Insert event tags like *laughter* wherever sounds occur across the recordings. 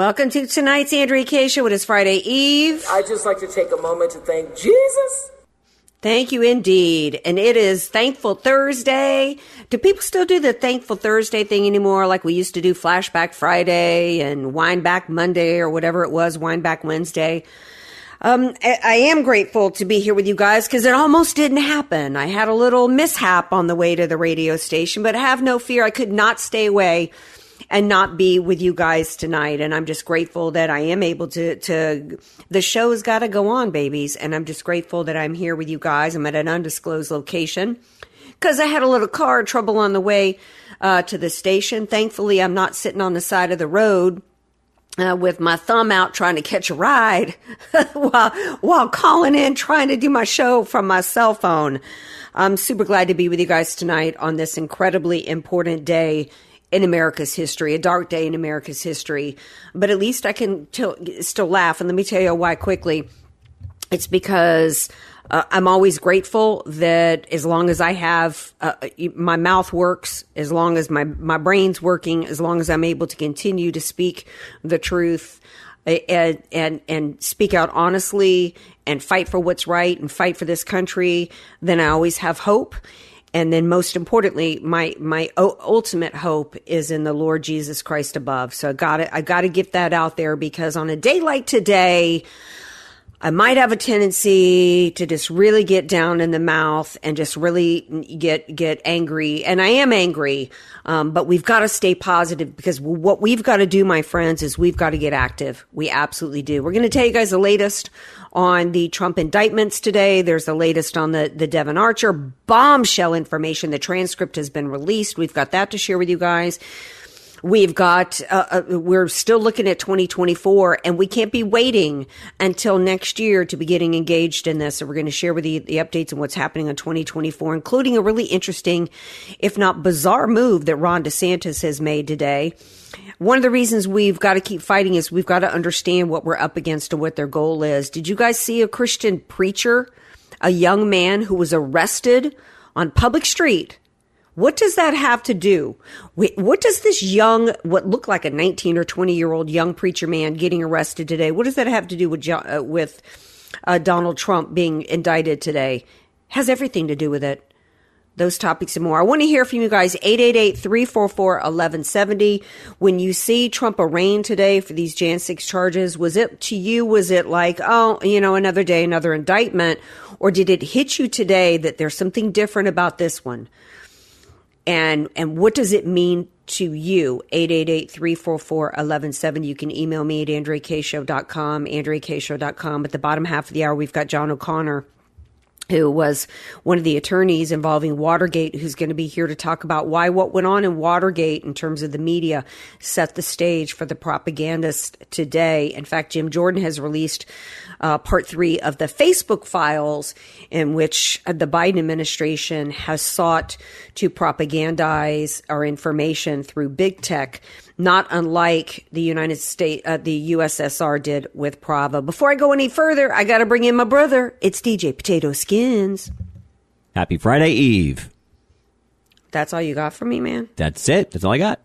Welcome to tonight's Andrea Kaye Show. It is Friday Eve. I'd just like to take a moment to thank Jesus. Thank you indeed. And it is Thankful Thursday. Do people still do the Thankful Thursday thing anymore like we used to do Flashback Friday and Wineback Monday or whatever it was, Wineback Wednesday? Um, I, I am grateful to be here with you guys because it almost didn't happen. I had a little mishap on the way to the radio station, but have no fear. I could not stay away and not be with you guys tonight. And I'm just grateful that I am able to, to, the show's got to go on, babies. And I'm just grateful that I'm here with you guys. I'm at an undisclosed location because I had a little car trouble on the way uh, to the station. Thankfully, I'm not sitting on the side of the road. Uh, with my thumb out trying to catch a ride *laughs* while while calling in trying to do my show from my cell phone. I'm super glad to be with you guys tonight on this incredibly important day in America's history, a dark day in America's history. But at least I can t- still laugh. And let me tell you why quickly. It's because uh, I'm always grateful that as long as I have uh, my mouth works, as long as my my brain's working, as long as I'm able to continue to speak the truth and and and speak out honestly and fight for what's right and fight for this country, then I always have hope. And then most importantly, my my ultimate hope is in the Lord Jesus Christ above. So I got I got to get that out there because on a day like today, I might have a tendency to just really get down in the mouth and just really get get angry, and I am angry. Um, but we've got to stay positive because what we've got to do, my friends, is we've got to get active. We absolutely do. We're going to tell you guys the latest on the Trump indictments today. There's the latest on the the Devon Archer bombshell information. The transcript has been released. We've got that to share with you guys. We've got, uh, uh, we're still looking at 2024 and we can't be waiting until next year to be getting engaged in this. So we're going to share with you the updates and what's happening in 2024, including a really interesting, if not bizarre move that Ron DeSantis has made today. One of the reasons we've got to keep fighting is we've got to understand what we're up against and what their goal is. Did you guys see a Christian preacher, a young man who was arrested on public street what does that have to do? What does this young, what looked like a 19 or 20 year old young preacher man getting arrested today, what does that have to do with, uh, with uh, Donald Trump being indicted today? Has everything to do with it. Those topics and more. I want to hear from you guys. 888-344-1170. When you see Trump arraigned today for these Jan 6 charges, was it to you, was it like, oh, you know, another day, another indictment? Or did it hit you today that there's something different about this one? And and what does it mean to you? 888-344-1170 you can email me at andreakshow.com andreakshow.com at the bottom half of the hour we've got john o'connor who was one of the attorneys involving Watergate, who's going to be here to talk about why what went on in Watergate in terms of the media set the stage for the propagandists today. In fact, Jim Jordan has released uh, part three of the Facebook files in which the Biden administration has sought to propagandize our information through big tech not unlike the United States, uh, the USSR did with Pravda. Before I go any further, I got to bring in my brother. It's DJ Potato Skins. Happy Friday Eve. That's all you got for me, man? That's it. That's all I got.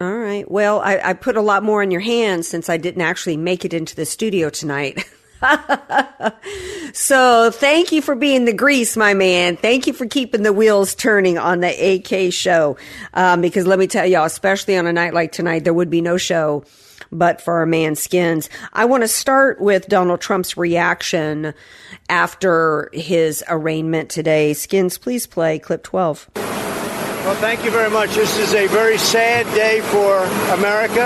All right. Well, I, I put a lot more in your hands since I didn't actually make it into the studio tonight. *laughs* *laughs* So thank you for being the grease, my man. Thank you for keeping the wheels turning on the AK show. Um, because let me tell y'all, especially on a night like tonight, there would be no show but for our man Skins. I want to start with Donald Trump's reaction after his arraignment today. Skins, please play clip 12. Well, thank you very much. This is a very sad day for America.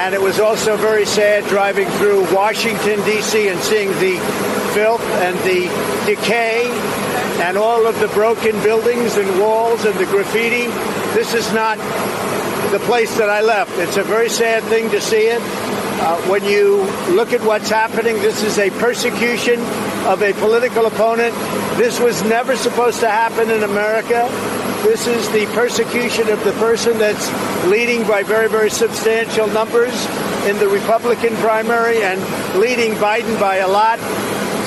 And it was also very sad driving through Washington, D.C., and seeing the filth and the decay and all of the broken buildings and walls and the graffiti. This is not the place that I left. It's a very sad thing to see it. Uh, when you look at what's happening, this is a persecution of a political opponent. This was never supposed to happen in America. This is the persecution of the person that's leading by very, very substantial numbers in the Republican primary and leading Biden by a lot.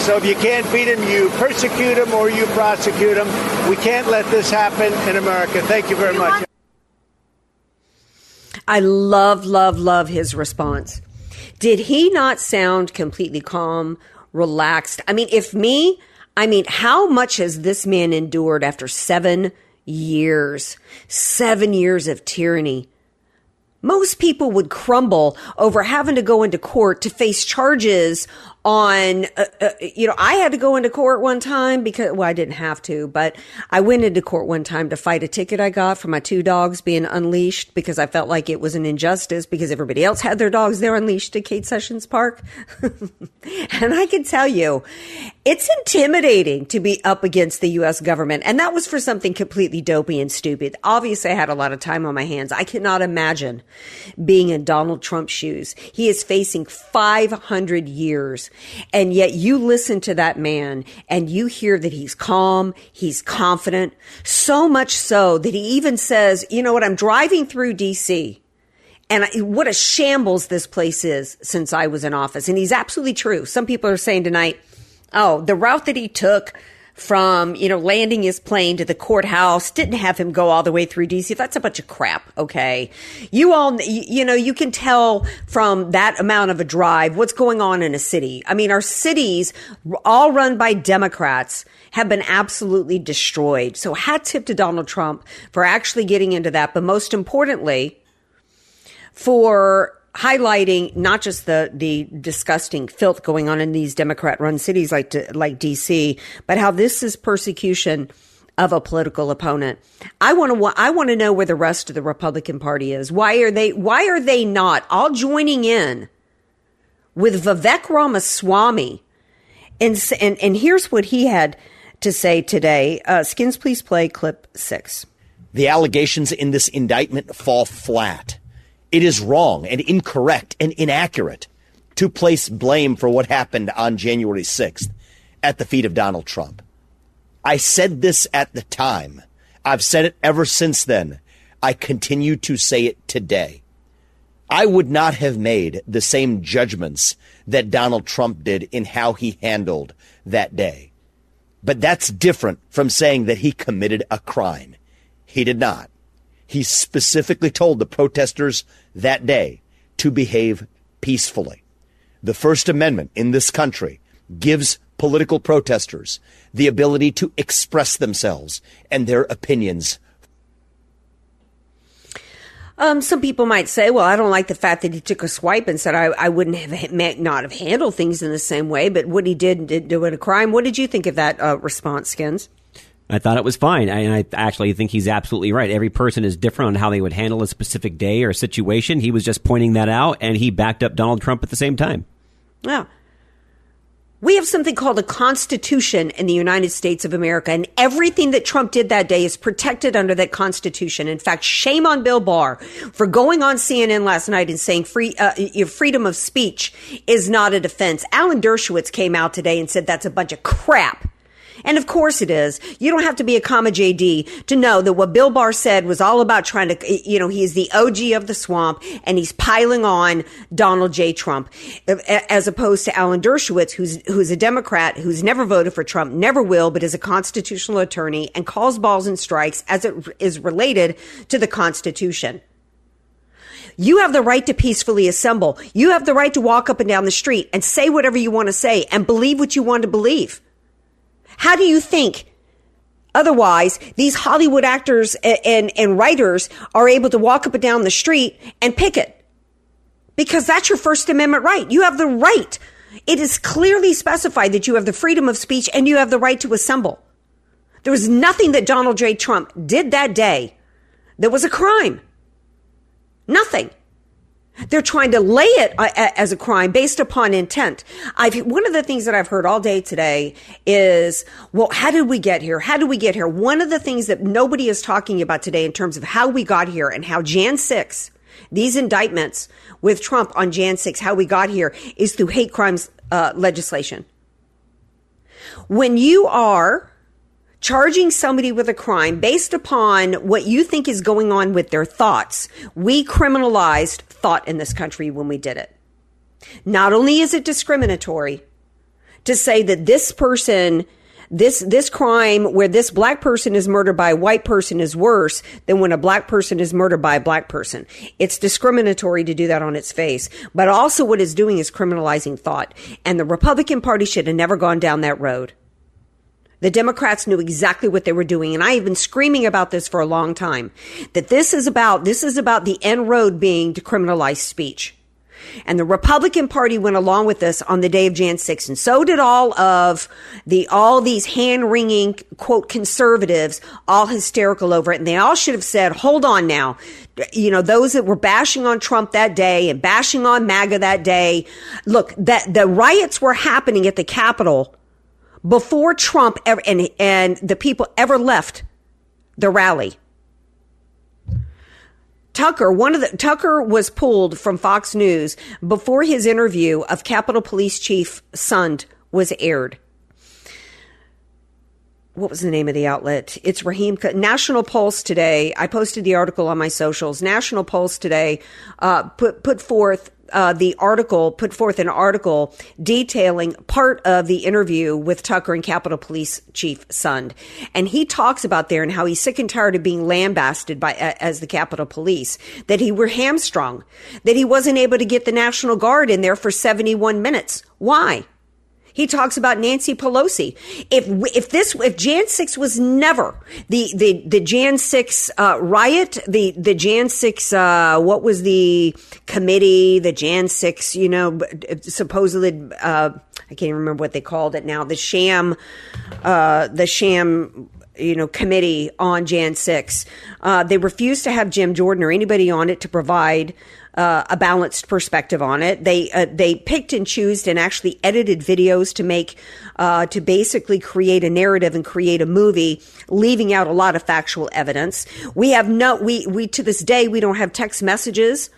So if you can't beat him, you persecute him or you prosecute him. We can't let this happen in America. Thank you very much. I love, love, love his response. Did he not sound completely calm, relaxed? I mean, if me, I mean, how much has this man endured after seven years? Seven years of tyranny. Most people would crumble over having to go into court to face charges on, uh, uh, you know, I had to go into court one time because, well, I didn't have to, but I went into court one time to fight a ticket I got for my two dogs being unleashed because I felt like it was an injustice because everybody else had their dogs there unleashed at Kate Sessions Park. *laughs* and I can tell you, it's intimidating to be up against the U.S. government. And that was for something completely dopey and stupid. Obviously, I had a lot of time on my hands. I cannot imagine being in Donald Trump's shoes. He is facing 500 years and yet you listen to that man and you hear that he's calm, he's confident, so much so that he even says, you know what, I'm driving through DC and what a shambles this place is since I was in office. And he's absolutely true. Some people are saying tonight, oh, the route that he took from, you know, landing his plane to the courthouse, didn't have him go all the way through DC. That's a bunch of crap. Okay. You all, you, know, you can tell from that amount of a drive what's going on in a city. I mean, our cities, all run by Democrats, have been absolutely destroyed. So hat tip to Donald Trump for actually getting into that. But most importantly, for highlighting not just the the disgusting filth going on in these Democrat run cities like like DC, but how this is persecution of a political opponent. I want to I want to know where the rest of the Republican Party is. Why are they why are they not all joining in with Vivek Ramaswamy? And and and here's what he had to say today. Uh, Skins, please play clip six. The allegations in this indictment fall flat it is wrong and incorrect and inaccurate to place blame for what happened on January 6th at the feet of Donald Trump. I said this at the time. I've said it ever since then. I continue to say it today. I would not have made the same judgments that Donald Trump did in how he handled that day. But that's different from saying that he committed a crime. He did not. He specifically told the protesters that day to behave peacefully. The First Amendment in this country gives political protesters the ability to express themselves and their opinions. Um, some people might say, well, I don't like the fact that he took a swipe and said I, I wouldn't have not have handled things in the same way, but what he did did do it a crime. What did you think of that uh, response, Skins? I thought it was fine. I, and I actually think he's absolutely right. Every person is different on how they would handle a specific day or situation. He was just pointing that out, and he backed up Donald Trump at the same time. Yeah. We have something called a Constitution in the United States of America, and everything that Trump did that day is protected under that Constitution. In fact, shame on Bill Barr for going on CNN last night and saying free uh, freedom of speech is not a defense. Alan Dershowitz came out today and said that's a bunch of crap. And of course it is. You don't have to be a comma JD to know that what Bill Barr said was all about trying to, eh, you know, he's the OG of the swamp and he's piling on Donald J. Trump eh, eh, as opposed to Alan Dershowitz, who's, who's a Democrat who's never voted for Trump, never will, but is a constitutional attorney and calls balls and strikes as it is related to the Constitution. You have the right to peacefully assemble. You have the right to walk up and down the street and say whatever you want to say and believe what you want to believe. How do you think otherwise these Hollywood actors and, and, and writers are able to walk up and down the street and picket? Because that's your First Amendment right. You have the right. It is clearly specified that you have the freedom of speech and you have the right to assemble. There was nothing that Donald J. Trump did that day that was a crime. Nothing. They're trying to lay it uh, as a crime based upon intent. I've, one of the things that I've heard all day today is, well, how did we get here? How did we get here? One of the things that nobody is talking about today in terms of how we got here and how Jan 6, these indictments with Trump on Jan 6, how we got here is through hate crimes uh, legislation. When you are charging somebody with a crime based upon what you think is going on with their thoughts. We criminalized thought in this country when we did it. Not only is it discriminatory to say that this person this this crime where this black person is murdered by a white person is worse than when a black person is murdered by a black person. It's discriminatory to do that on its face. But also what it's doing is criminalizing thought. And the Republican Party should have never gone down that road. The Democrats knew exactly what they were doing. And I have been screaming about this for a long time that this is about, this is about the end road being to criminalize speech. And the Republican Party went along with this on the day of Jan 6. And so did all of the, all these hand wringing, quote, conservatives, all hysterical over it. And they all should have said, hold on now. You know, those that were bashing on Trump that day and bashing on MAGA that day. Look, that the riots were happening at the Capitol before Trump ever, and, and the people ever left the rally. Tucker, one of the Tucker was pulled from Fox News before his interview of Capitol Police Chief Sund was aired. What was the name of the outlet? It's Raheem National Pulse today. I posted the article on my socials. National Pulse today uh, put put forth uh, the article put forth an article detailing part of the interview with Tucker and Capitol Police Chief Sund, and he talks about there and how he's sick and tired of being lambasted by as the Capitol Police, that he were hamstrung, that he wasn't able to get the National Guard in there for 71 minutes. Why? He talks about Nancy Pelosi. If if this if Jan six was never the the the Jan six uh, riot, the the Jan six uh, what was the committee, the Jan six, you know, supposedly uh, I can't even remember what they called it now, the sham, uh, the sham you know, committee on Jan 6. Uh, they refused to have Jim Jordan or anybody on it to provide uh, a balanced perspective on it. They uh, they picked and chose and actually edited videos to make uh, to basically create a narrative and create a movie, leaving out a lot of factual evidence. We have no we we to this day we don't have text messages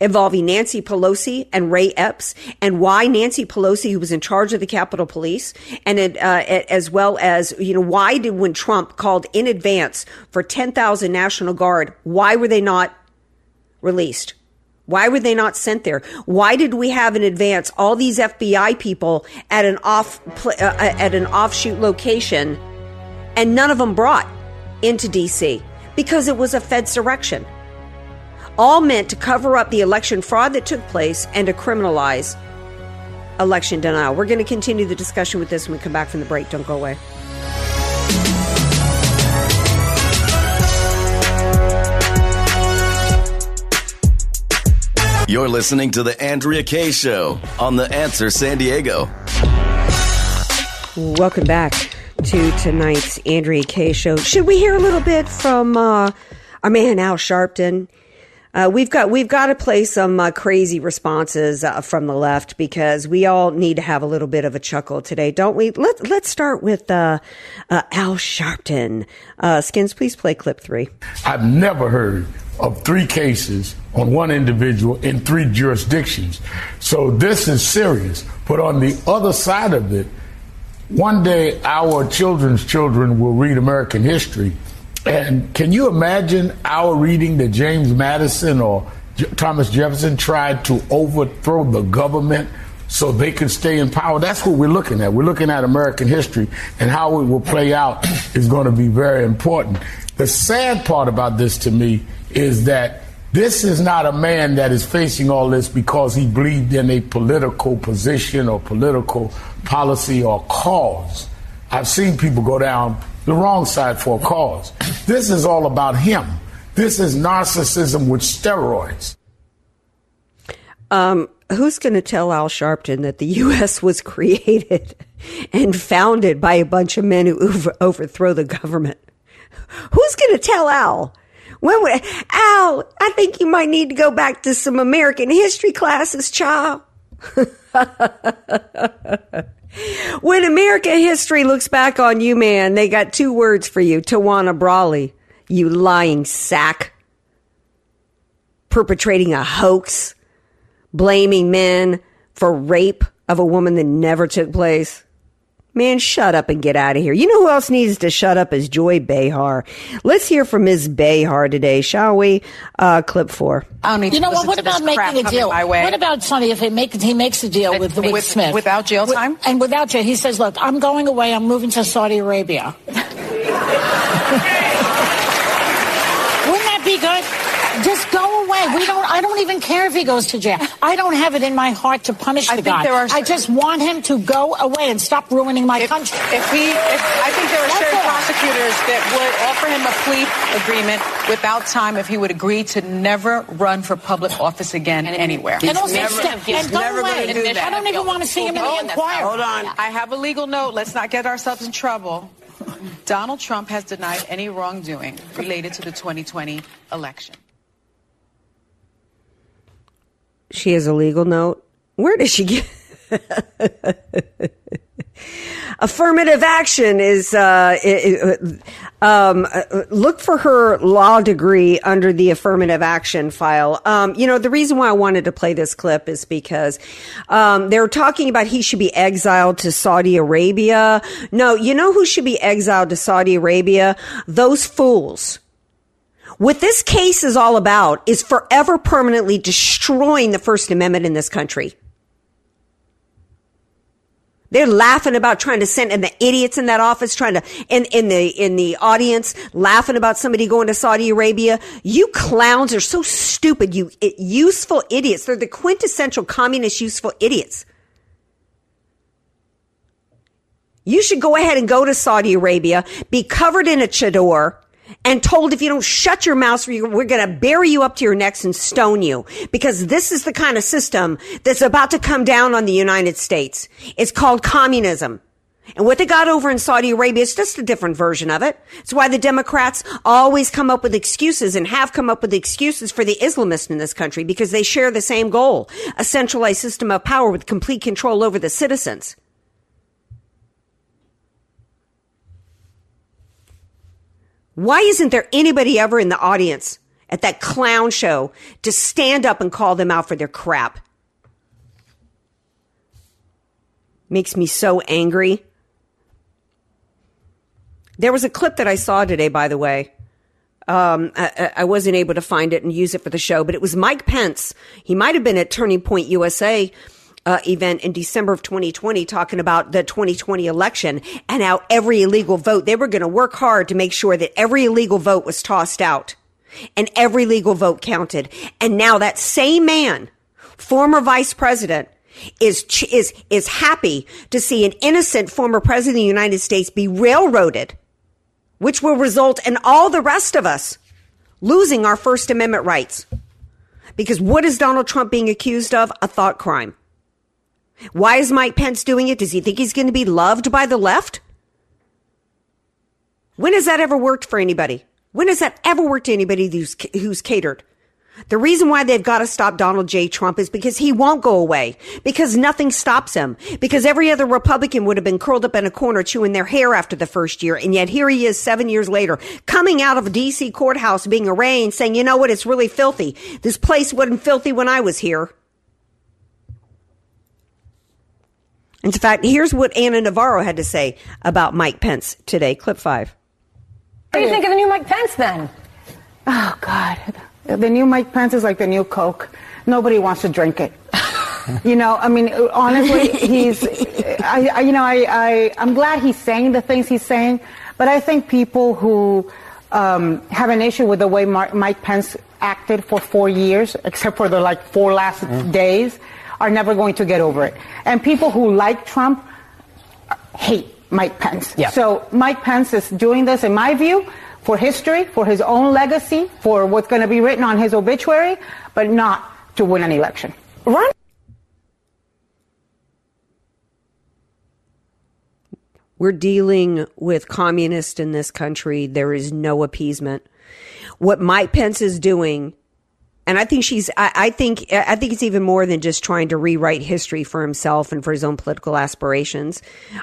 involving Nancy Pelosi and Ray Epps, and why Nancy Pelosi, who was in charge of the Capitol Police, and it, uh, as well as you know, why did when Trump called in advance for ten thousand National Guard, why were they not released? Why were they not sent there? Why did we have in advance all these FBI people at an off uh, uh, at an offshoot location, and none of them brought into DC because it was a Fedsurrection, all meant to cover up the election fraud that took place and to criminalize election denial. We're going to continue the discussion with this when we come back from the break. Don't go away. You're listening to The Andrea Kaye Show on The Answer San Diego. Welcome back to tonight's Andrea Kaye Show. Should we hear a little bit from uh, our man Al Sharpton? Uh, we've got we've got to play some uh, crazy responses uh, from the left because we all need to have a little bit of a chuckle today, don't we? Let Let's start with uh, uh, Al Sharpton. Uh, Skins, please play clip three. I've never heard of three cases on one individual in three jurisdictions. So this is serious. But on the other side of it, one day our children's children will read American history. And can you imagine our reading that James Madison or J- Thomas Jefferson tried to overthrow the government so they could stay in power? That's what we're looking at. We're looking at American history and how it will play out is going to be very important. The sad part about this to me is that This is not a man that is facing all this because he believed in a political position or political policy or cause. I've seen people go down the wrong side for a cause. This is all about him. This is narcissism with steroids. Um, who's going to tell Al Sharpton that the *laughs* U.S. was created and founded by a bunch of men who over- overthrow the government? Who's going to tell Al? When we, Al, I think you might need to go back to some American history classes, child. *laughs* when American history looks back on you, man, they got two words for you Tawana Brawley, you lying sack, perpetrating a hoax, blaming men for rape of a woman that never took place. Man, shut up and get out of here. You know who else needs to shut up is Joy Behar. Let's hear from Ms. Behar today, shall we? Uh, clip four. I don't need you know what? What about making a deal? What about Sunny if he, make, he makes a deal with, with, with- Smith without jail With- time? and without jail? He says, "Look, I'm going away. I'm moving to Saudi Arabia." *laughs* Wouldn't that be good? Just go away. We don't. I don't even care if he goes to jail. I don't have it in my heart to punish I the think guy. there are- I just want him to go away and stop ruining my country. If he, if, I think there are That's certain all. prosecutors that would offer him a plea agreement without time if he would agree to never run for public office again anywhere. And also never, step- and go away. I don't even want to see him in the Inquirer. Hold on. I have a legal note. Let's not get ourselves in trouble. Donald Trump has denied any wrongdoing related to the 2020 election. She has a legal note. Where does she get? *laughs* Affirmative action is uh, i- i- um, uh, look for her law degree under the affirmative action file. Um, you know, the reason why I wanted to play this clip is because um, they're talking about he should be exiled to Saudi Arabia. No, you know who should be exiled to Saudi Arabia? Those fools. What this case is all about is forever permanently destroying the First Amendment in this country. They're laughing about trying to send, and the idiots in that office trying to, in, in the, in the audience, laughing about somebody going to Saudi Arabia. You clowns are so stupid, you useful idiots. They're the quintessential communist useful idiots. You should go ahead and go to Saudi Arabia, be covered in a chador, and told if you don't shut your mouth, we're going to bury you up to your necks and stone you. Because this is the kind of system that's about to come down on the United States. It's called communism. And what they got over in Saudi Arabia is just a different version of it. It's why the Democrats always come up with excuses and have come up with excuses for the Islamists in this country because they share the same goal. A centralized system of power with complete control over the citizens. Why isn't there anybody ever in the audience at that clown show to stand up and call them out for their crap? Makes me so angry. There was a clip that I saw today, by the way. Um, I, I- wasn't able to find it and use it for the show, but it was Mike Pence. He might have been at Turning Point USA uh, event in December of 2020 talking about the 2020 election and how every illegal vote, they were going to work hard to make sure that every illegal vote was tossed out and every legal vote counted. And now that same man, former vice president, is is is happy to see an innocent former president of the United States be railroaded, which will result in all the rest of us losing our First Amendment rights. Because what is Donald Trump being accused of? A thought crime. Why is Mike Pence doing it? Does he think he's going to be loved by the left? When has that ever worked for anybody? When has that ever worked to anybody who's, who's catered? The reason why they've got to stop Donald J. Trump is because he won't go away. Because nothing stops him. Because every other Republican would have been curled up in a corner chewing their hair after the first year. And yet here he is seven years later, coming out of a DC courthouse being arraigned saying, you know what? It's really filthy. This place wasn't filthy when I was here. In fact, here's what Ana Navarro had to say about Mike Pence today. Clip five. What do you think of the new Mike Pence then? Oh God, the new Mike Pence is like the new Coke. Nobody wants to drink it. you know, I mean, honestly, *laughs* he's. I, I you know, I, I, I'm glad he's saying the things he's saying, but I think people who um, have an issue with the way Mar- Mike Pence acted for four years, except for the like four last days, are never going to get over it. And people who like Trump hate Mike Pence. So Mike Pence is doing this, in my view, for history, for his own legacy, for what's going to be written on his obituary, but not to win an election. Run. We're dealing with communists in this country. There is no appeasement. What Mike Pence is doing, and I think she's, I, I think, I think it's even more than just trying to rewrite history for himself and for his own political aspirations.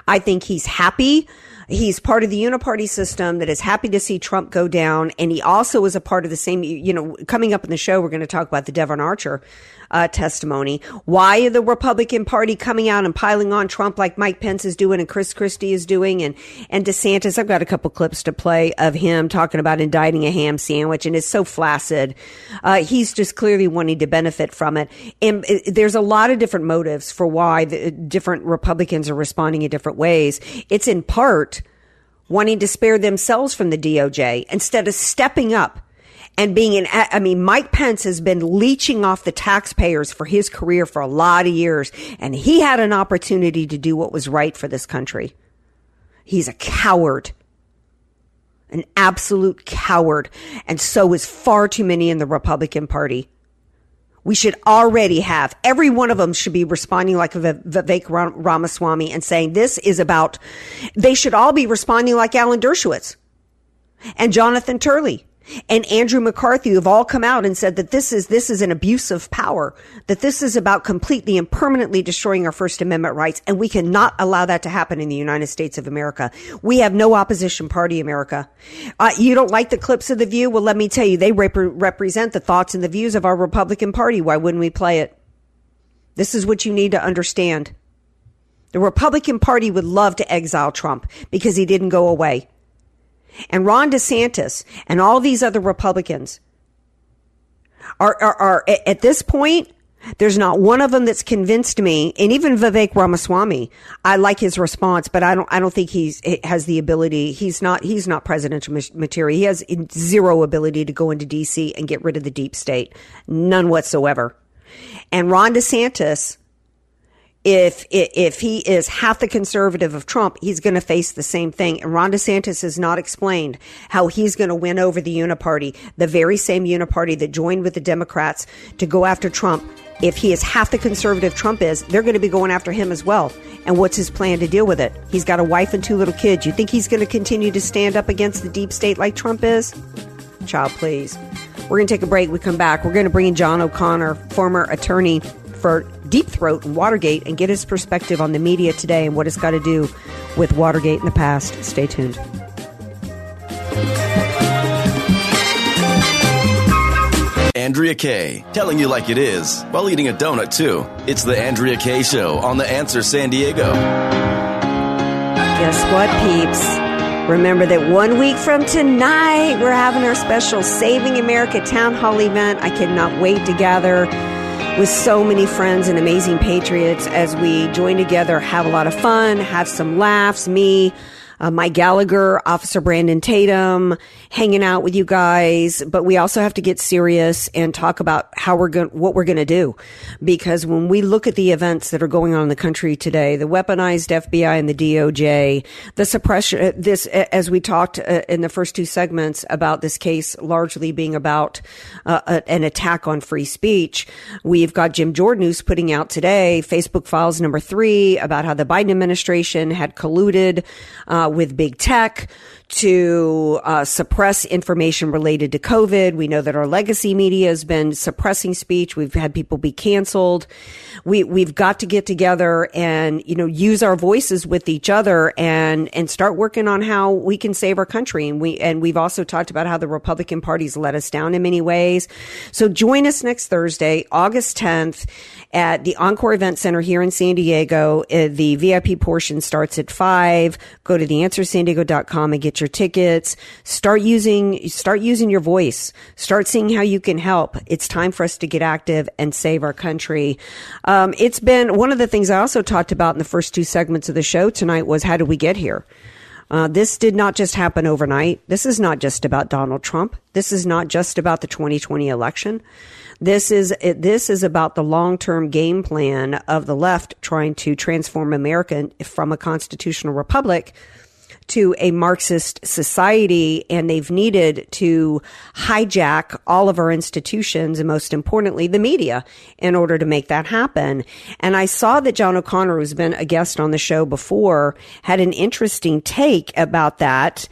I think he's happy. He's part of the uniparty system that is happy to see Trump go down. And he also is a part of the same, you know, coming up in the show, we're going to talk about the Devon Archer uh, testimony. Why the Republican Party coming out and piling on Trump like Mike Pence is doing and Chris Christie is doing and, and DeSantis. I've got a couple clips to play of him talking about indicting a ham sandwich and it's so flaccid. Uh, he's just clearly wanting to benefit from it. And uh, there's a lot of different motives for why the different Republicans are responding in different ways. It's in part wanting to spare themselves from the DOJ instead of stepping up and being an, I mean, Mike Pence has been leeching off the taxpayers for his career for a lot of years, and he had an opportunity to do what was right for this country. He's a coward. An absolute coward. And so is far too many in the Republican Party. We should already have, every one of them should be responding like Vivek Ramaswamy and saying this is about, they should all be responding like Alan Dershowitz and Jonathan Turley and Andrew McCarthy have all come out and said that this is this is an abuse of power, that this is about completely and permanently destroying our First Amendment rights, and we cannot allow that to happen in the United States of America. We have no opposition party, America. Uh, you don't like the clips of the View? Well, let me tell you, they rep- represent the thoughts and the views of our Republican Party. Why wouldn't we play it? This is what you need to understand. The Republican Party would love to exile Trump because he didn't go away and Ron DeSantis and all these other Republicans are, are, are at this point, there's not one of them that's convinced me, and even Vivek Ramaswamy, I like his response, but I don't, I don't think he's he has the ability. He's not, he's not presidential material. He has zero ability to go into D.C. and get rid of the deep state, none whatsoever. And Ron DeSantis, if if he is half the conservative of Trump, he's going to face the same thing. And Ron DeSantis has not explained how he's going to win over the Uniparty, the very same Uniparty that joined with the Democrats to go after Trump. If he is half the conservative Trump is, they're going to be going after him as well. And what's his plan to deal with it? He's got a wife and two little kids. You think he's going to continue to stand up against the deep state like Trump is? Child, please. We're going to take a break. We come back. We're going to bring in John O'Connor, former attorney for Deep Throat and Watergate, and get his perspective on the media today and what it's got to do with Watergate in the past. Stay tuned. Andrea Kaye, telling you like it is while eating a donut too. It's the Andrea Kaye Show on The Answer San Diego. Guess what, peeps? Remember that one week from tonight, we're having our special Saving America Town Hall event. I cannot wait to gather with so many friends and amazing patriots as we join together, have a lot of fun, have some laughs. Me, uh, Mike Gallagher, Officer Brandon Tatum, hanging out with you guys. But we also have to get serious and talk about how we're going, what we're going to do. Because when we look at the events that are going on in the country today, the weaponized FBI and the DOJ, the suppression, uh, this, as we talked uh, in the first two segments about this case largely being about uh, an attack on free speech, we've got Jim Jordan who's putting out today Facebook files number three about how the Biden administration had colluded uh, with big tech to uh, suppress information related to COVID. We know that our legacy media has been suppressing speech. We've had people be canceled. We we've got to get together and you know use our voices with each other and and start working on how we can save our country. And we and we've also talked about how the Republican Party's let us down in many ways. So join us next Thursday, August 10th at the Encore Event Center here in San Diego. Uh, the VIP portion starts at five. Go to theanswersandiego.com and get your tickets. Start using, start using your voice. Start seeing how you can help. It's time for us to get active and save our country. Um, it's been one of the things I also talked about in the first two segments of the show tonight was how did we get here? Uh, this did not just happen overnight. This is not just about Donald Trump. This is not just about the 2020 election. This is this is about the long term game plan of the left trying to transform America from a constitutional republic to a Marxist society, and they've needed to hijack all of our institutions and most importantly, the media in order to make that happen. And I saw that John O'Connor, who's been a guest on the show before, had an interesting take about that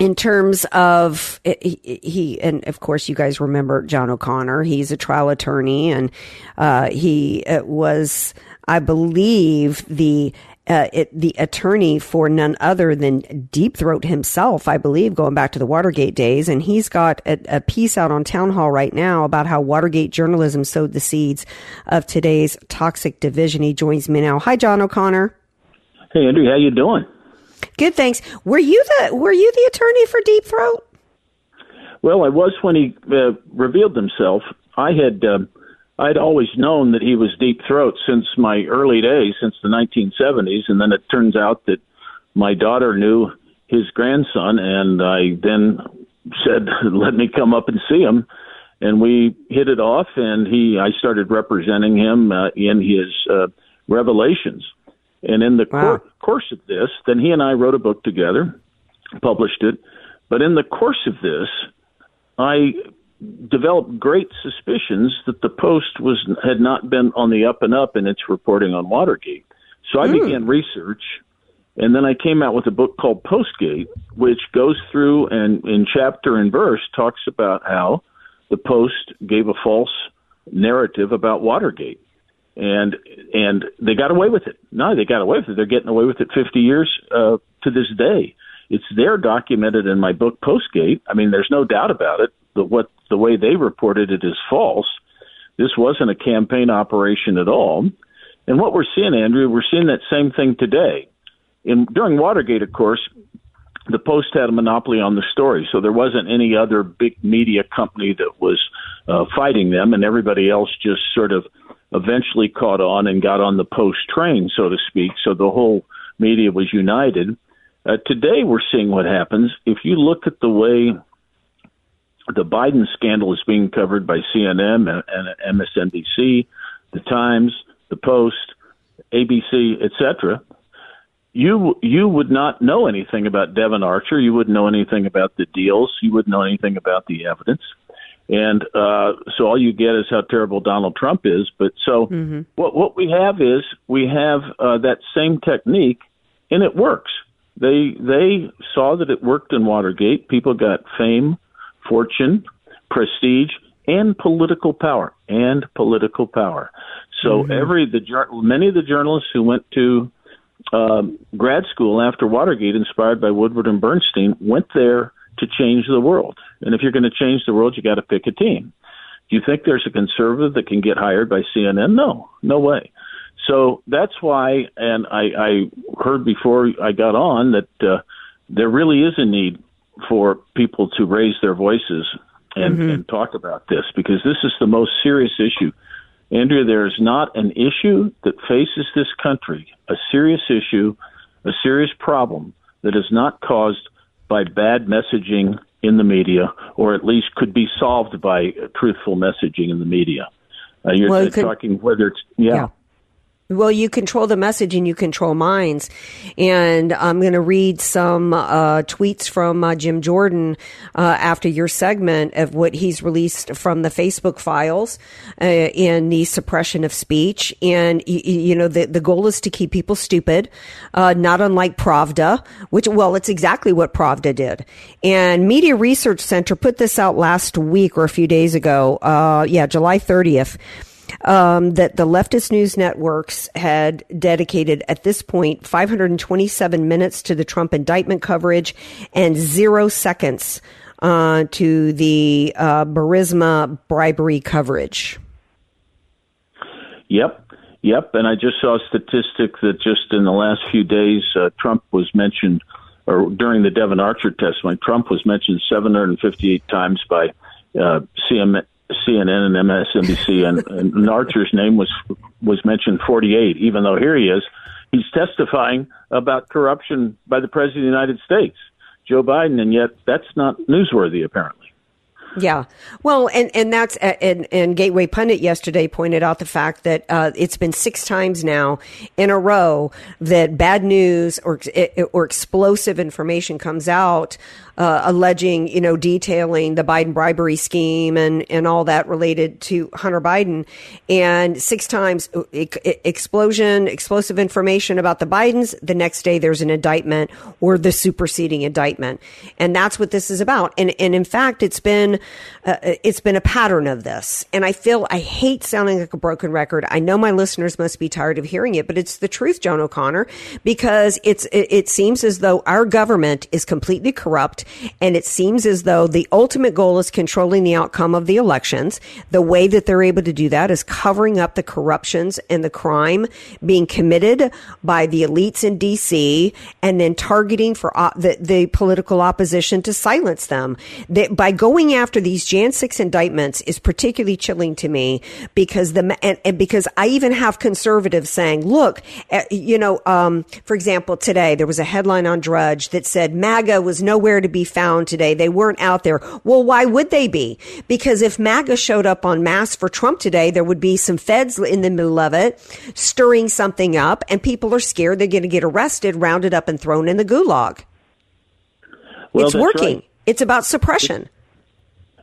in terms of he, he, and of course you guys remember John O'Connor. He's a trial attorney, and uh, he uh, was, I believe, the uh, it, the attorney for none other than Deep Throat himself, I believe, going back to the Watergate days. And he's got a, a, piece out on Town Hall right now about how Watergate journalism sowed the seeds of today's toxic division. He joins me now. Hi, John O'Connor. Hey, Andrew, how you doing? Good, thanks. Were you the Were you the attorney for Deep Throat? Well, I was when he uh, revealed himself. I had. Uh, I'd always known that he was deep throat since my early days, since the 1970s, and then it turns out that my daughter knew his grandson, and I then said, *laughs* "Let me come up and see him." And we hit it off, and he I started representing him uh, in his uh, revelations. And in the wow. cor- course of this, then he and I wrote a book together, published it. But in the course of this, I developed great suspicions that the Post was had not been on the up and up in its reporting on Watergate. So I mm. began research, and then I came out with a book called Postgate, which goes through and in chapter and verse talks about how the Post gave a false narrative about Watergate, and and they got away with it. No, they got away with it. They're getting away with it 50 years uh, to this day. It's there documented in my book Postgate. I mean, there's no doubt about it. The what the way they reported it is false. This wasn't a campaign operation at all. And what we're seeing, Andrew, we're seeing that same thing today. In during Watergate, of course, the Post had a monopoly on the story, so there wasn't any other big media company that was uh, fighting them, and everybody else just sort of eventually caught on and got on the Post train, so to speak. So the whole media was united. Uh, today, we're seeing what happens. If you look at the way the Biden scandal is being covered by CNN and MSNBC, the Times, the Post, ABC, etc. You you would not know anything about Devon Archer. You wouldn't know anything about the deals. You wouldn't know anything about the evidence. And uh, so all you get is how terrible Donald Trump is. But so mm-hmm. what what we have is we have uh, that same technique, and it works. They they saw that it worked in Watergate. People got fame fortune, prestige, and political power. And political power. So mm-hmm. every the many of the journalists who went to um, grad school after Watergate, inspired by Woodward and Bernstein, went there to change the world. And if you're going to change the world, you got to pick a team. Do you think there's a conservative that can get hired by CNN? No, no way. So that's why, and I, I heard before I got on that uh, there really is a need for people to raise their voices and, mm-hmm. and talk about this because this is the most serious issue. Andrea, there is not an issue that faces this country, a serious issue, a serious problem that is not caused by bad messaging in the media, or at least could be solved by truthful messaging in the media. Uh, you're well, talking whether it's yeah. yeah. Well, you control the message and you control minds. And I'm going to read some uh, tweets from uh, Jim Jordan uh, after your segment of what he's released from the Facebook files uh, in the suppression of speech. And, you, you know, the, the goal is to keep people stupid, uh, not unlike Pravda, which, well, it's exactly what Pravda did. And Media Research Center put this out last week or a few days ago. Uh, yeah, July 30th um, that the leftist news networks had dedicated at this point 527 minutes to the Trump indictment coverage and zero seconds uh, to the uh, Burisma bribery coverage. Yep. Yep. And I just saw a statistic that just in the last few days, uh, Trump was mentioned, or during the Devon Archer testimony, Trump was mentioned 758 times by uh, CNN and MSNBC, and, and Archer's name was was mentioned 48, even though here he is. he's testifying about corruption by the president of the United States, Joe Biden, and yet that's not newsworthy apparently. Yeah. Well, and, and that's, and, and Gateway Pundit yesterday pointed out the fact that uh, it's been six times now in a row that bad news or, or explosive information comes out uh, alleging, you know, detailing the Biden bribery scheme and, and all that related to Hunter Biden. And six times uh, explosion, explosive information about the Bidens. The next day there's an indictment or the superseding indictment. And that's what this is about. And, and in fact, it's been, uh, it's been a pattern of this. And I feel I hate sounding like a broken record. I know my listeners must be tired of hearing it, but it's the truth, John O'Connor, because it's, it, it seems as though our government is completely corrupt and it seems as though the ultimate goal is controlling the outcome of the elections. The way that they're able to do that is covering up the corruptions and the crime being committed by the elites in DC and then targeting for uh, the, the political opposition to silence them. That by going after these Jan 6 indictments is particularly chilling to me because the, and, and because I even have conservatives saying, look, uh, you know, um, for example, today there was a headline on Drudge that said MAGA was nowhere to be found today. They weren't out there. Well, why would they be? Because if MAGA showed up on mass for Trump today, there would be some feds in the middle of it stirring something up, and people are scared they're going to get arrested, rounded up, and thrown in the gulag. Well, it's working. right. It's about suppression.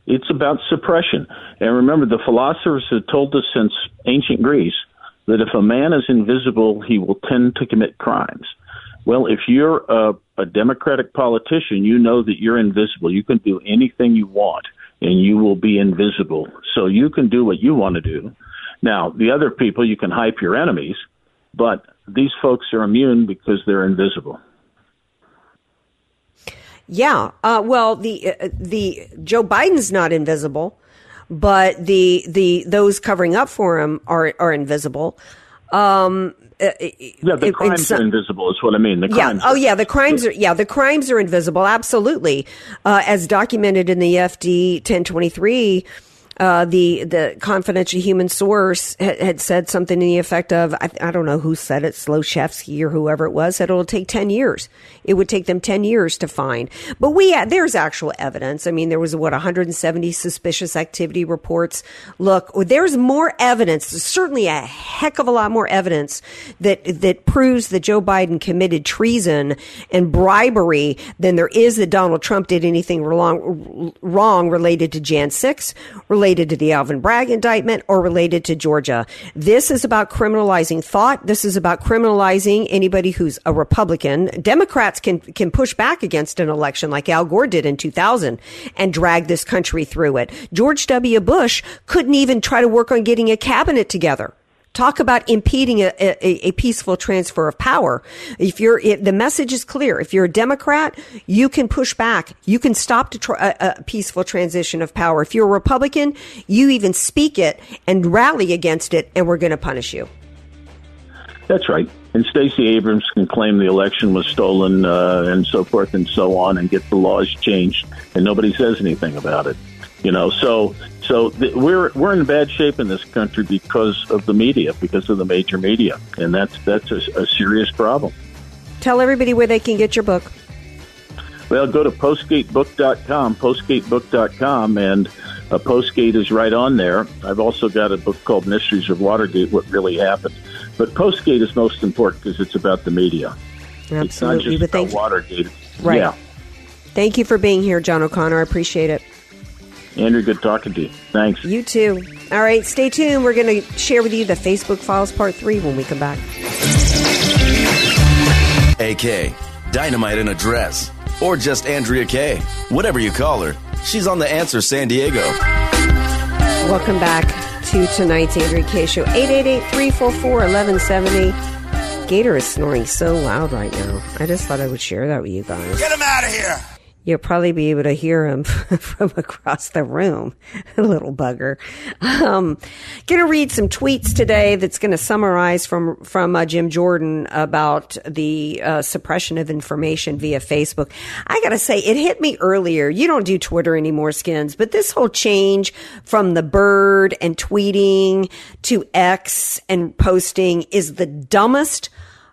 It's about suppression. And remember, the philosophers have told us since ancient Greece that if a man is invisible, he will tend to commit crimes. Well, if you're a, a Democratic politician, you know that you're invisible. You can do anything you want, and you will be invisible. So you can do what you want to do. Now, the other people, you can hype your enemies, but these folks are immune because they're invisible. Yeah. Uh, well, the uh, the Joe Biden's not invisible, but the the those covering up for him are are invisible. Um, uh, Yeah, the it- crimes are invisible, is what I mean. The yeah. crimes. Oh, yeah. The crimes are yeah. The crimes are invisible. Absolutely, uh, as documented in the FD 1023. Uh, the the confidential human source had, had said something in the effect of I, I don't know who said it Zlochevsky or whoever it was said it'll take ten years. It would take them ten years to find. But we had, there's actual evidence. I mean, there was what 170 suspicious activity reports. Look, there's more evidence. Certainly a heck of a lot more evidence that that proves that Joe Biden committed treason and bribery than there is that Donald Trump did anything wrong, wrong related to Jan 6, related to the Alvin Bragg indictment, or related to Georgia. This is about criminalizing thought. This is about criminalizing anybody who's a Republican. Democrats can can push back against an election like Al Gore did in 2000 and drag this country through it. George W. Bush couldn't even try to work on getting a cabinet together. Talk about impeding a, a, a peaceful transfer of power. If you're, if the message is clear. If you're a Democrat, you can push back. You can stop tr- a, a peaceful transition of power. If you're a Republican, you even speak it and rally against it, and we're going to punish you. That's right. And Stacey Abrams can claim the election was stolen uh, and so forth and so on, and get the laws changed, and nobody says anything about it. You know, so so th- we're we're in bad shape in this country because of the media, because of the major media, and that's that's a, a serious problem. Tell everybody where they can get your book. Well, go to postgatebook.com, postgatebook.com, and uh, Postgate is right on there. I've also got a book called Mysteries of Watergate, What Really Happened. But Postgate is most important because it's about the media. It's not Absolutely. just But about. Watergate. Right. Yeah. Thank you for being here, John O'Connor. I appreciate it. Andrew, good talking to you. Thanks. You too. All right, stay tuned. We're going to share with you the Facebook Files Part 3 when we come back. AK, Dynamite in a Dress, or just Andrea Kaye. Whatever you call her, she's on The Answer San Diego. Welcome back to tonight's Andrea Kaye Show. 888-344-1170. Gator is snoring so loud right now. I just thought I would share that with you guys. Get him out of here. You'll probably be able to hear him *laughs* from across the room. *laughs* Little bugger. Um, gonna read some tweets today that's gonna summarize from, from uh, Jim Jordan about the uh, suppression of information via Facebook. I gotta say, it hit me earlier. You don't do Twitter anymore, Skins, but this whole change from the bird and tweeting to X and posting is the dumbest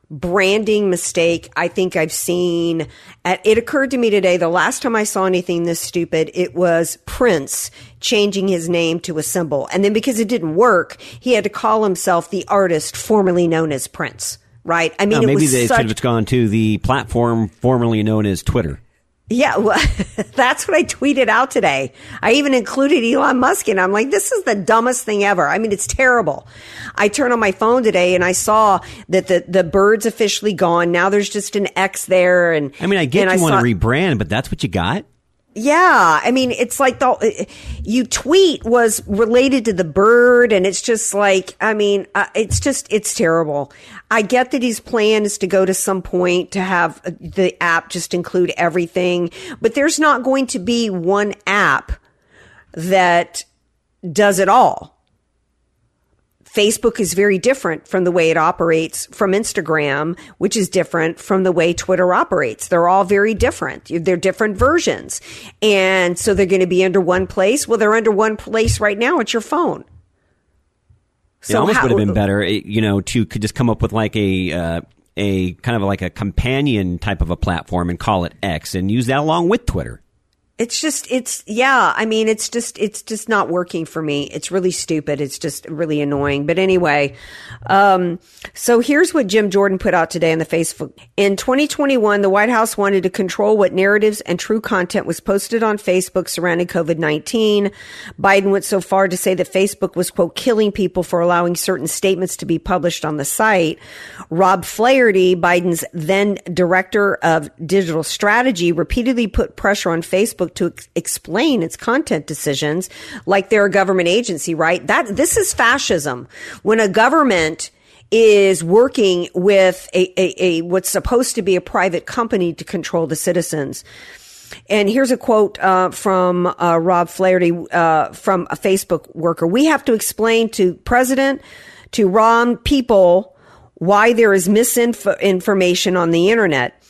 branding mistake I think I've seen. Uh, it occurred to me today, the last time I saw anything this stupid, it was Prince changing his name to a symbol. And then because it didn't work, he had to call himself the artist formerly known as Prince. Right? I mean, it maybe they such, should have gone to the platform formerly known as Twitter. Yeah, well, *laughs* that's what I tweeted out today. I even included Elon Musk and I'm like, this is the dumbest thing ever. I mean, it's terrible. I turned on my phone today and I saw that the, the bird's officially gone. Now there's just an X there. And I mean, I get you want saw- to rebrand, but that's what you got. Yeah, I mean, it's like the you tweet was related to the bird, and it's just like, I mean, uh, it's just it's terrible. I get that his plan is to go to some point to have uh, the app just include everything, but there's not going to be one app that does it all. Facebook is very different from the way it operates from Instagram, which is different from the way Twitter operates. They're all very different. They're different versions. And so they're going to be under one place. Well, they're under one place right now. It's your phone. it almost how- would have been better, eh, you know, to could just come up with like a uh, a kind of like a companion type of a platform and call it X and use that along with Twitter. It's just, it's, yeah. I mean, it's just, it's just not working for me. It's really stupid. It's just really annoying. But anyway, um, so here's what Jim Jordan put out today on the Facebook. In 2021, the White House wanted to control what narratives and true content was posted on Facebook surrounding COVID-19. Biden went so far to say that Facebook was, quote, killing people for allowing certain statements to be published on the site. Rob Flaherty, Biden's then director of digital strategy, repeatedly put pressure on Facebook to ex- explain its content decisions like they're a government agency, right? That, this is fascism. When a government is working with a, a, a what's supposed to be a private company to control the citizens. And here's a quote uh, from uh, Rob Flaherty uh, from a Facebook worker. We have to explain to President, to Ron people, why there is misinformation on the internet.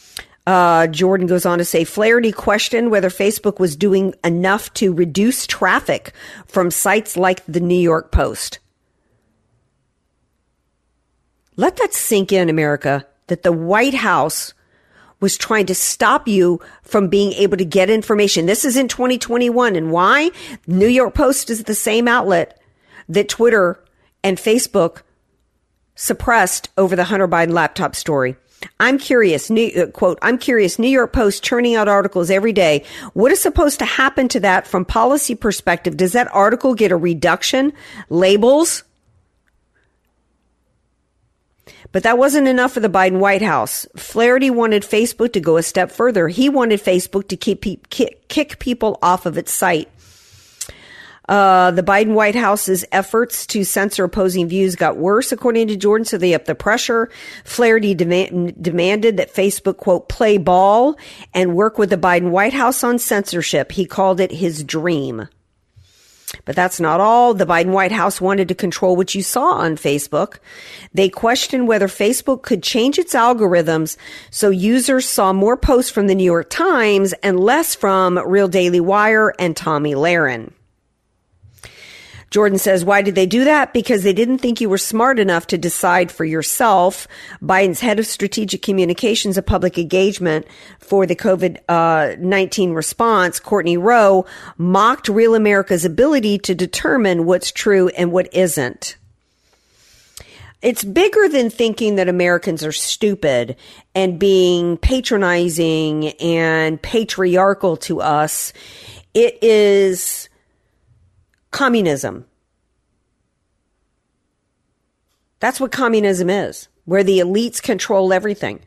Uh, Jordan goes on to say Flaherty questioned whether Facebook was doing enough to reduce traffic from sites like the New York Post. Let that sink in, America, that the White House was trying to stop you from being able to get information. This is in 2021. And why? New York Post is the same outlet that Twitter and Facebook suppressed over the Hunter Biden laptop story. I'm curious, new, uh, quote, I'm curious, New York Post churning out articles every day. What is supposed to happen to that from policy perspective? Does that article get a reduction? Labels? But that wasn't enough for the Biden White House. Flaherty wanted Facebook to go a step further. He wanted Facebook to keep kick, kick people off of its site. Uh, the Biden White House's efforts to censor opposing views got worse, according to Jordan, so they upped the pressure. Flaherty demand, demanded that Facebook, quote, play ball and work with the Biden White House on censorship. He called it his dream. But that's not all. The Biden White House wanted to control what you saw on Facebook. They questioned whether Facebook could change its algorithms so users saw more posts from the New York Times and less from Real Daily Wire and Tomi Lahren. Jordan says, why did they do that? Because they didn't think you were smart enough to decide for yourself. Biden's head of strategic communications and public engagement for the COVID-19 uh, response, Courtney Rowe, mocked Real America's ability to determine what's true and what isn't. It's bigger than thinking that Americans are stupid and being patronizing and patriarchal to us. It is communism. That's what communism is, where the elites control everything.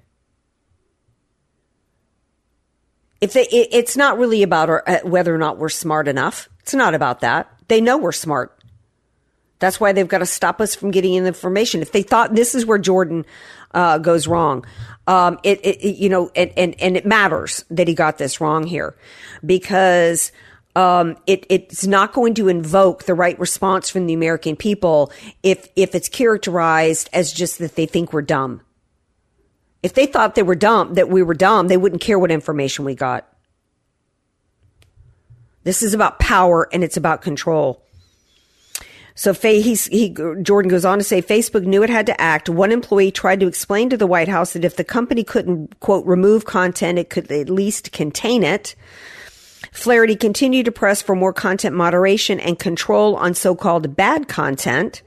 If they, it, it's not really about our, uh, whether or not we're smart enough. It's not about that. They know we're smart. That's why they've got to stop us from getting in the information. If they thought this is where Jordan uh, goes wrong, um, it, it- you know, and, and and it matters that he got this wrong here because um, it it's not going to invoke the right response from the American people if if it's characterized as just that they think we're dumb. If they thought they were dumb, that we were dumb, they wouldn't care what information we got. This is about power and it's about control. So he's, he, Jordan goes on to say Facebook knew it had to act. One employee tried to explain to the White House that if the company couldn't, quote, remove content, it could at least contain it. Flaherty continued to press for more content moderation and control on so-called bad content.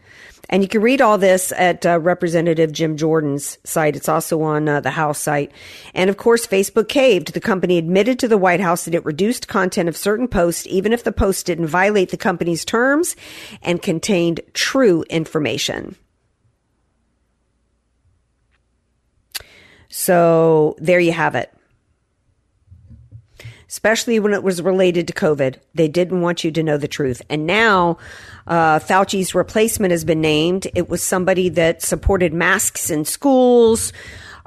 And you can read all this at uh, Representative Jim Jordan's site. It's also on uh, the House site. And of course, Facebook caved. The company admitted to the White House that it reduced content of certain posts, even if the post didn't violate the company's terms and contained true information. So there you have it especially when it was related to COVID. They didn't want you to know the truth. And now, uh, Fauci's replacement has been named. It was somebody that supported masks in schools.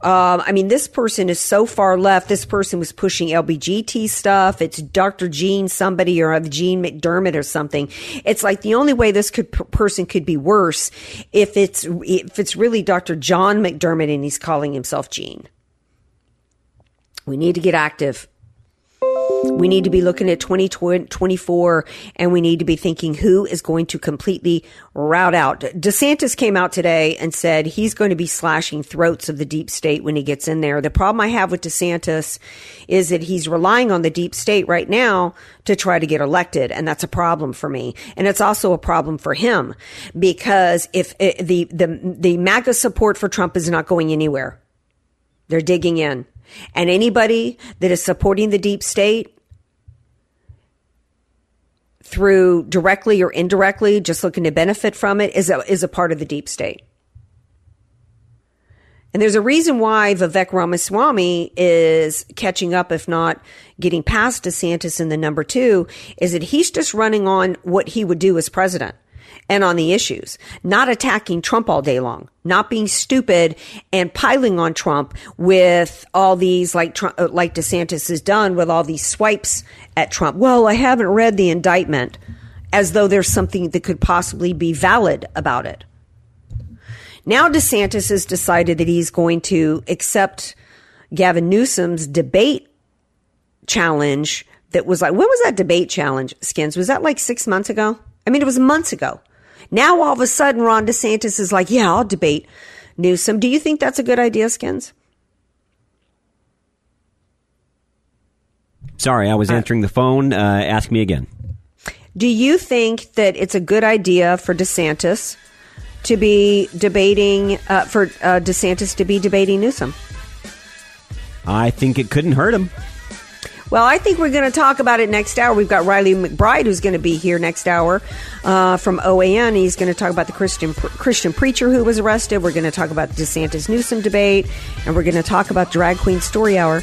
Uh, I mean, this person is so far left. This person was pushing LBGT stuff. It's Dr. Gene somebody or Gene McDermott or something. It's like the only way this could, person could be worse if it's if it's really Dr. John McDermott and he's calling himself Gene. We need to get active. We need to be looking at 2024 and we need to be thinking who is going to completely root out. DeSantis came out today and said he's going to be slashing throats of the deep state when he gets in there. The problem I have with DeSantis is that he's relying on the deep state right now to try to get elected. And that's a problem for me. And it's also a problem for him because if it, eh, the, the, the MAGA support for Trump is not going anywhere, they're digging in. And anybody that is supporting the deep state through directly or indirectly, just looking to benefit from it, is a, is a part of the deep state. And there's a reason why Vivek Ramaswamy is catching up, if not getting past DeSantis in the number two, is that he's just running on what he would do as president and on the issues, not attacking Trump all day long, not being stupid and piling on Trump with all these like uh, like DeSantis has done with all these swipes at Trump. Well, I haven't read the indictment as though there's something that could possibly be valid about it. Now DeSantis has decided that he's going to accept Gavin Newsom's debate challenge that was like when was that debate challenge skins was that like 6 months ago I mean, it was months ago. Now all of a sudden, Ron DeSantis is like, yeah, I'll debate Newsom. Do you think that's a good idea, Skins? Sorry, I was uh, answering the phone. Uh, ask me again. Do you think that it's a good idea for DeSantis to be debating, uh, for uh, DeSantis to be debating Newsom? I think it couldn't hurt him. Well, I think we're going to talk about it next hour. We've got Riley McBride who's going to be here next hour uh, from OAN. He's going to talk about the Christian Christian preacher who was arrested. We're going to talk about the DeSantis Newsom debate, and we're going to talk about Drag Queen Story Hour.